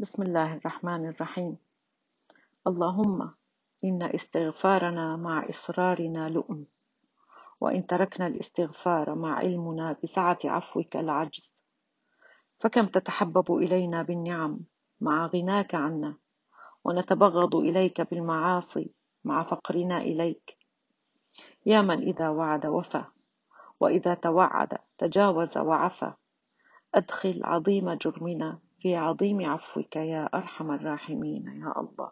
بسم الله الرحمن الرحيم. اللهم إن استغفارنا مع إصرارنا لؤم وإن تركنا الاستغفار مع علمنا بسعة عفوك العجز. فكم تتحبب إلينا بالنعم مع غناك عنا ونتبغض إليك بالمعاصي مع فقرنا إليك. يا من إذا وعد وفى وإذا توعد تجاوز وعفى. أدخل عظيم جرمنا في عظيم عفوك يا أرحم الراحمين يا الله.